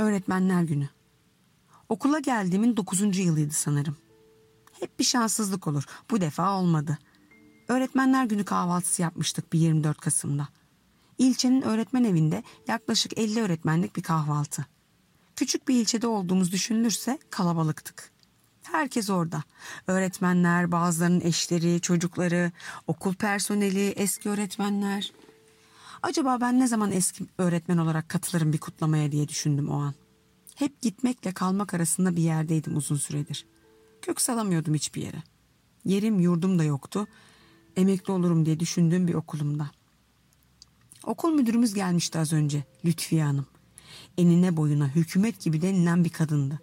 Öğretmenler günü. Okula geldiğimin 9. yılıydı sanırım. Hep bir şanssızlık olur. Bu defa olmadı. Öğretmenler günü kahvaltısı yapmıştık bir 24 Kasım'da. İlçenin öğretmen evinde yaklaşık 50 öğretmenlik bir kahvaltı. Küçük bir ilçede olduğumuz düşünülürse kalabalıktık. Herkes orada. Öğretmenler, bazılarının eşleri, çocukları, okul personeli, eski öğretmenler. Acaba ben ne zaman eski öğretmen olarak katılırım bir kutlamaya diye düşündüm o an. Hep gitmekle kalmak arasında bir yerdeydim uzun süredir. Kök salamıyordum hiçbir yere. Yerim yurdum da yoktu. Emekli olurum diye düşündüğüm bir okulumda. Okul müdürümüz gelmişti az önce Lütfiye Hanım. Enine boyuna hükümet gibi denilen bir kadındı.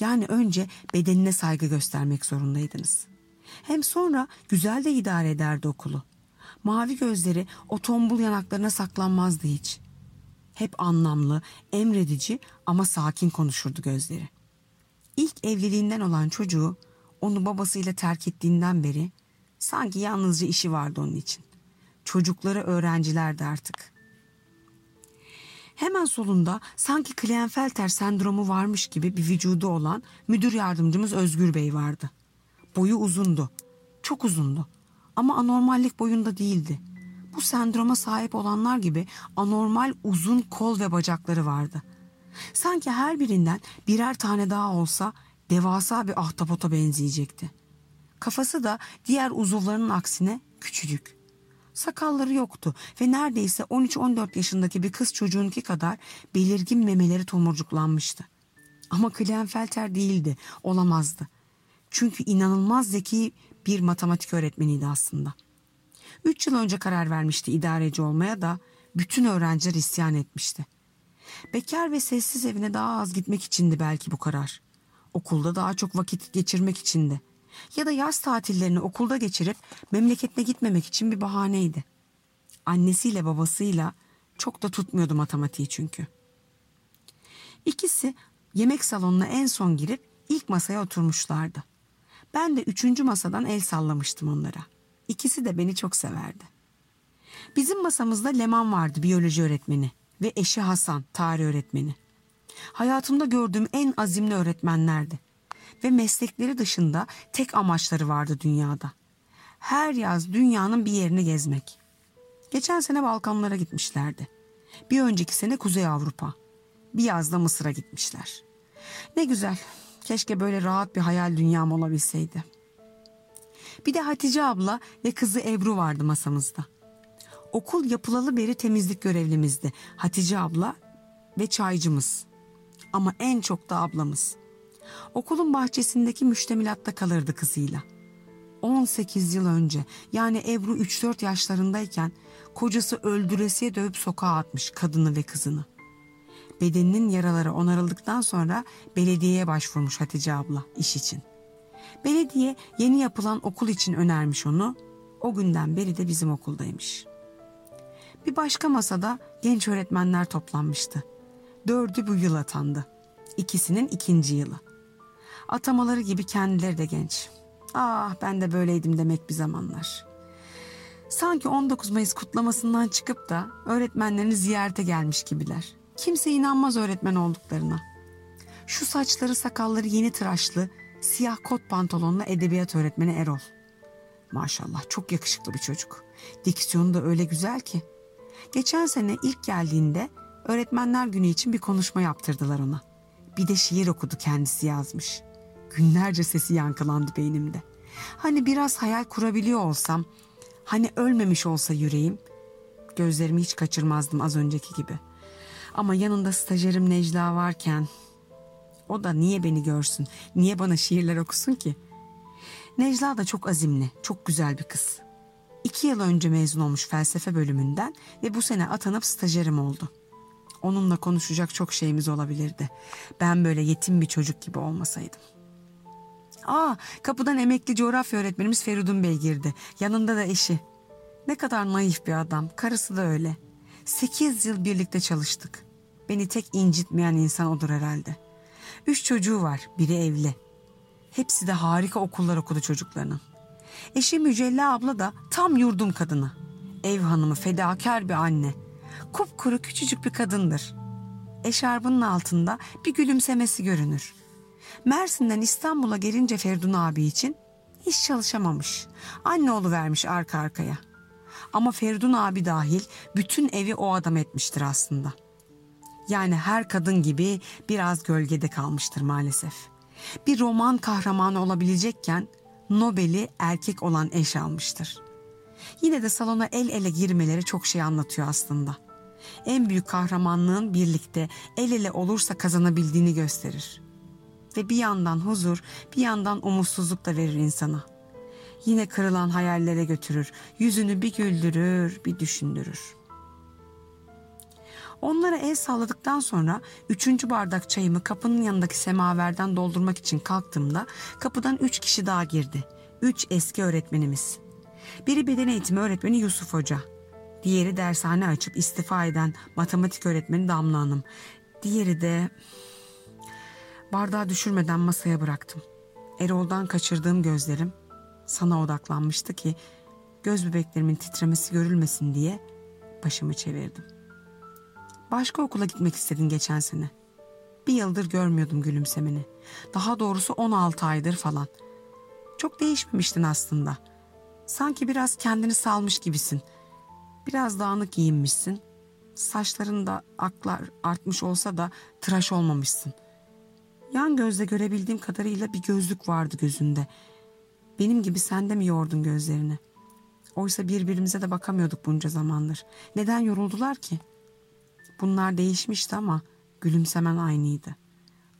Yani önce bedenine saygı göstermek zorundaydınız. Hem sonra güzel de idare ederdi okulu. Mavi gözleri o tombul yanaklarına saklanmazdı hiç. Hep anlamlı, emredici ama sakin konuşurdu gözleri. İlk evliliğinden olan çocuğu onu babasıyla terk ettiğinden beri sanki yalnızca işi vardı onun için. Çocukları öğrencilerdi artık. Hemen solunda sanki Klienfelter sendromu varmış gibi bir vücudu olan müdür yardımcımız Özgür Bey vardı. Boyu uzundu, çok uzundu ama anormallik boyunda değildi. Bu sendroma sahip olanlar gibi anormal uzun kol ve bacakları vardı. Sanki her birinden birer tane daha olsa devasa bir ahtapota benzeyecekti. Kafası da diğer uzuvlarının aksine küçücük. Sakalları yoktu ve neredeyse 13-14 yaşındaki bir kız çocuğunki kadar belirgin memeleri tomurcuklanmıştı. Ama Klienfelter değildi, olamazdı. Çünkü inanılmaz zeki bir matematik öğretmeniydi aslında. Üç yıl önce karar vermişti idareci olmaya da bütün öğrenciler isyan etmişti. Bekar ve sessiz evine daha az gitmek içindi belki bu karar. Okulda daha çok vakit geçirmek içindi. Ya da yaz tatillerini okulda geçirip memleketine gitmemek için bir bahaneydi. Annesiyle babasıyla çok da tutmuyordu matematiği çünkü. İkisi yemek salonuna en son girip ilk masaya oturmuşlardı. Ben de üçüncü masadan el sallamıştım onlara. İkisi de beni çok severdi. Bizim masamızda Leman vardı biyoloji öğretmeni ve eşi Hasan tarih öğretmeni. Hayatımda gördüğüm en azimli öğretmenlerdi. Ve meslekleri dışında tek amaçları vardı dünyada. Her yaz dünyanın bir yerini gezmek. Geçen sene Balkanlara gitmişlerdi. Bir önceki sene Kuzey Avrupa. Bir yazda Mısır'a gitmişler. Ne güzel. Keşke böyle rahat bir hayal dünyam olabilseydi. Bir de Hatice abla ve kızı Ebru vardı masamızda. Okul yapılalı beri temizlik görevlimizdi. Hatice abla ve çaycımız. Ama en çok da ablamız. Okulun bahçesindeki müştemilatta kalırdı kızıyla. 18 yıl önce yani Ebru 3-4 yaşlarındayken kocası öldüresiye dövüp sokağa atmış kadını ve kızını. Bedeninin yaraları onarıldıktan sonra belediyeye başvurmuş Hatice abla iş için. Belediye yeni yapılan okul için önermiş onu. O günden beri de bizim okuldaymış. Bir başka masada genç öğretmenler toplanmıştı. Dördü bu yıl atandı. İkisinin ikinci yılı. Atamaları gibi kendileri de genç. Ah ben de böyleydim demek bir zamanlar. Sanki 19 Mayıs kutlamasından çıkıp da öğretmenlerini ziyarete gelmiş gibiler. Kimse inanmaz öğretmen olduklarına. Şu saçları sakalları yeni tıraşlı, siyah kot pantolonlu edebiyat öğretmeni Erol. Maşallah çok yakışıklı bir çocuk. Diksiyonu da öyle güzel ki. Geçen sene ilk geldiğinde öğretmenler günü için bir konuşma yaptırdılar ona. Bir de şiir okudu kendisi yazmış. Günlerce sesi yankılandı beynimde. Hani biraz hayal kurabiliyor olsam, hani ölmemiş olsa yüreğim, gözlerimi hiç kaçırmazdım az önceki gibi. Ama yanında stajyerim Necla varken o da niye beni görsün, niye bana şiirler okusun ki? Necla da çok azimli, çok güzel bir kız. İki yıl önce mezun olmuş felsefe bölümünden ve bu sene atanıp stajyerim oldu. Onunla konuşacak çok şeyimiz olabilirdi. Ben böyle yetim bir çocuk gibi olmasaydım. Aa, kapıdan emekli coğrafya öğretmenimiz Feridun Bey girdi. Yanında da eşi. Ne kadar naif bir adam. Karısı da öyle. Sekiz yıl birlikte çalıştık. Beni tek incitmeyen insan odur herhalde. Üç çocuğu var, biri evli. Hepsi de harika okullar okudu çocuklarının. Eşi Mücella abla da tam yurdum kadını. Ev hanımı, fedakar bir anne. Kupkuru küçücük bir kadındır. Eşarbının altında bir gülümsemesi görünür. Mersin'den İstanbul'a gelince Ferdun abi için hiç çalışamamış. Anne oğlu vermiş arka arkaya. Ama Ferdun abi dahil bütün evi o adam etmiştir aslında. Yani her kadın gibi biraz gölgede kalmıştır maalesef. Bir roman kahramanı olabilecekken Nobel'i erkek olan eş almıştır. Yine de salona el ele girmeleri çok şey anlatıyor aslında. En büyük kahramanlığın birlikte el ele olursa kazanabildiğini gösterir. Ve bir yandan huzur, bir yandan umutsuzluk da verir insana. Yine kırılan hayallere götürür, yüzünü bir güldürür, bir düşündürür. Onlara el salladıktan sonra üçüncü bardak çayımı kapının yanındaki semaverden doldurmak için kalktığımda kapıdan üç kişi daha girdi. Üç eski öğretmenimiz. Biri beden eğitimi öğretmeni Yusuf Hoca. Diğeri dershane açıp istifa eden matematik öğretmeni Damla Hanım. Diğeri de bardağı düşürmeden masaya bıraktım. Erol'dan kaçırdığım gözlerim sana odaklanmıştı ki göz bebeklerimin titremesi görülmesin diye başımı çevirdim. Başka okula gitmek istedin geçen sene. Bir yıldır görmüyordum gülümsemeni. Daha doğrusu 16 aydır falan. Çok değişmemiştin aslında. Sanki biraz kendini salmış gibisin. Biraz dağınık giyinmişsin. Saçların da aklar artmış olsa da tıraş olmamışsın. Yan gözle görebildiğim kadarıyla bir gözlük vardı gözünde. Benim gibi sen de mi yordun gözlerini? Oysa birbirimize de bakamıyorduk bunca zamandır. Neden yoruldular ki? Bunlar değişmişti ama gülümsemen aynıydı.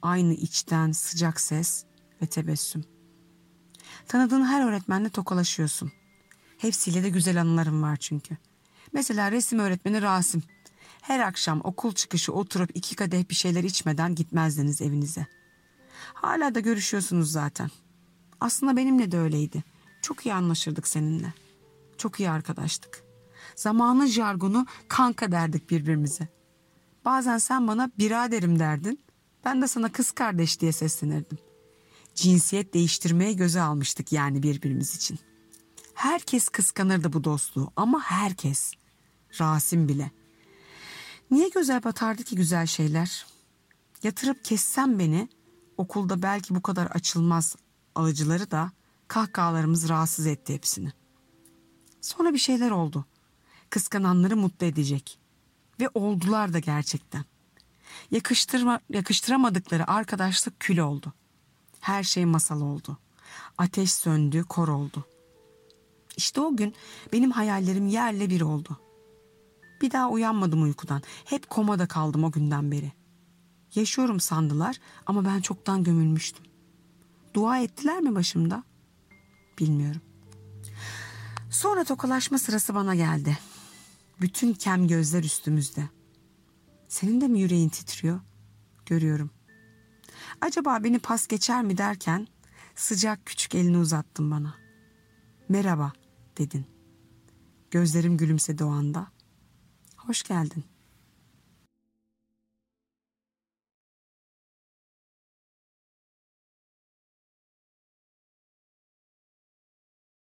Aynı içten sıcak ses ve tebessüm. Tanıdığın her öğretmenle tokalaşıyorsun. Hepsiyle de güzel anılarım var çünkü. Mesela resim öğretmeni Rasim. Her akşam okul çıkışı oturup iki kadeh bir şeyler içmeden gitmezdiniz evinize. Hala da görüşüyorsunuz zaten. Aslında benimle de öyleydi. Çok iyi anlaşırdık seninle. Çok iyi arkadaştık. Zamanın jargonu kanka derdik birbirimize. Bazen sen bana biraderim derdin. Ben de sana kız kardeş diye seslenirdim. Cinsiyet değiştirmeye göze almıştık yani birbirimiz için. Herkes kıskanırdı bu dostluğu ama herkes. Rasim bile. Niye göze batardı ki güzel şeyler? Yatırıp kessem beni okulda belki bu kadar açılmaz alıcıları da kahkahalarımız rahatsız etti hepsini. Sonra bir şeyler oldu. Kıskananları mutlu edecek. Ve oldular da gerçekten. Yakıştırma, yakıştıramadıkları arkadaşlık kül oldu. Her şey masal oldu. Ateş söndü, kor oldu. İşte o gün benim hayallerim yerle bir oldu. Bir daha uyanmadım uykudan. Hep komada kaldım o günden beri. Yaşıyorum sandılar ama ben çoktan gömülmüştüm. Dua ettiler mi başımda? Bilmiyorum. Sonra tokalaşma sırası bana geldi. Bütün kem gözler üstümüzde. Senin de mi yüreğin titriyor? Görüyorum. Acaba beni pas geçer mi derken sıcak küçük elini uzattın bana. Merhaba dedin. Gözlerim gülümsedi o anda. Hoş geldin.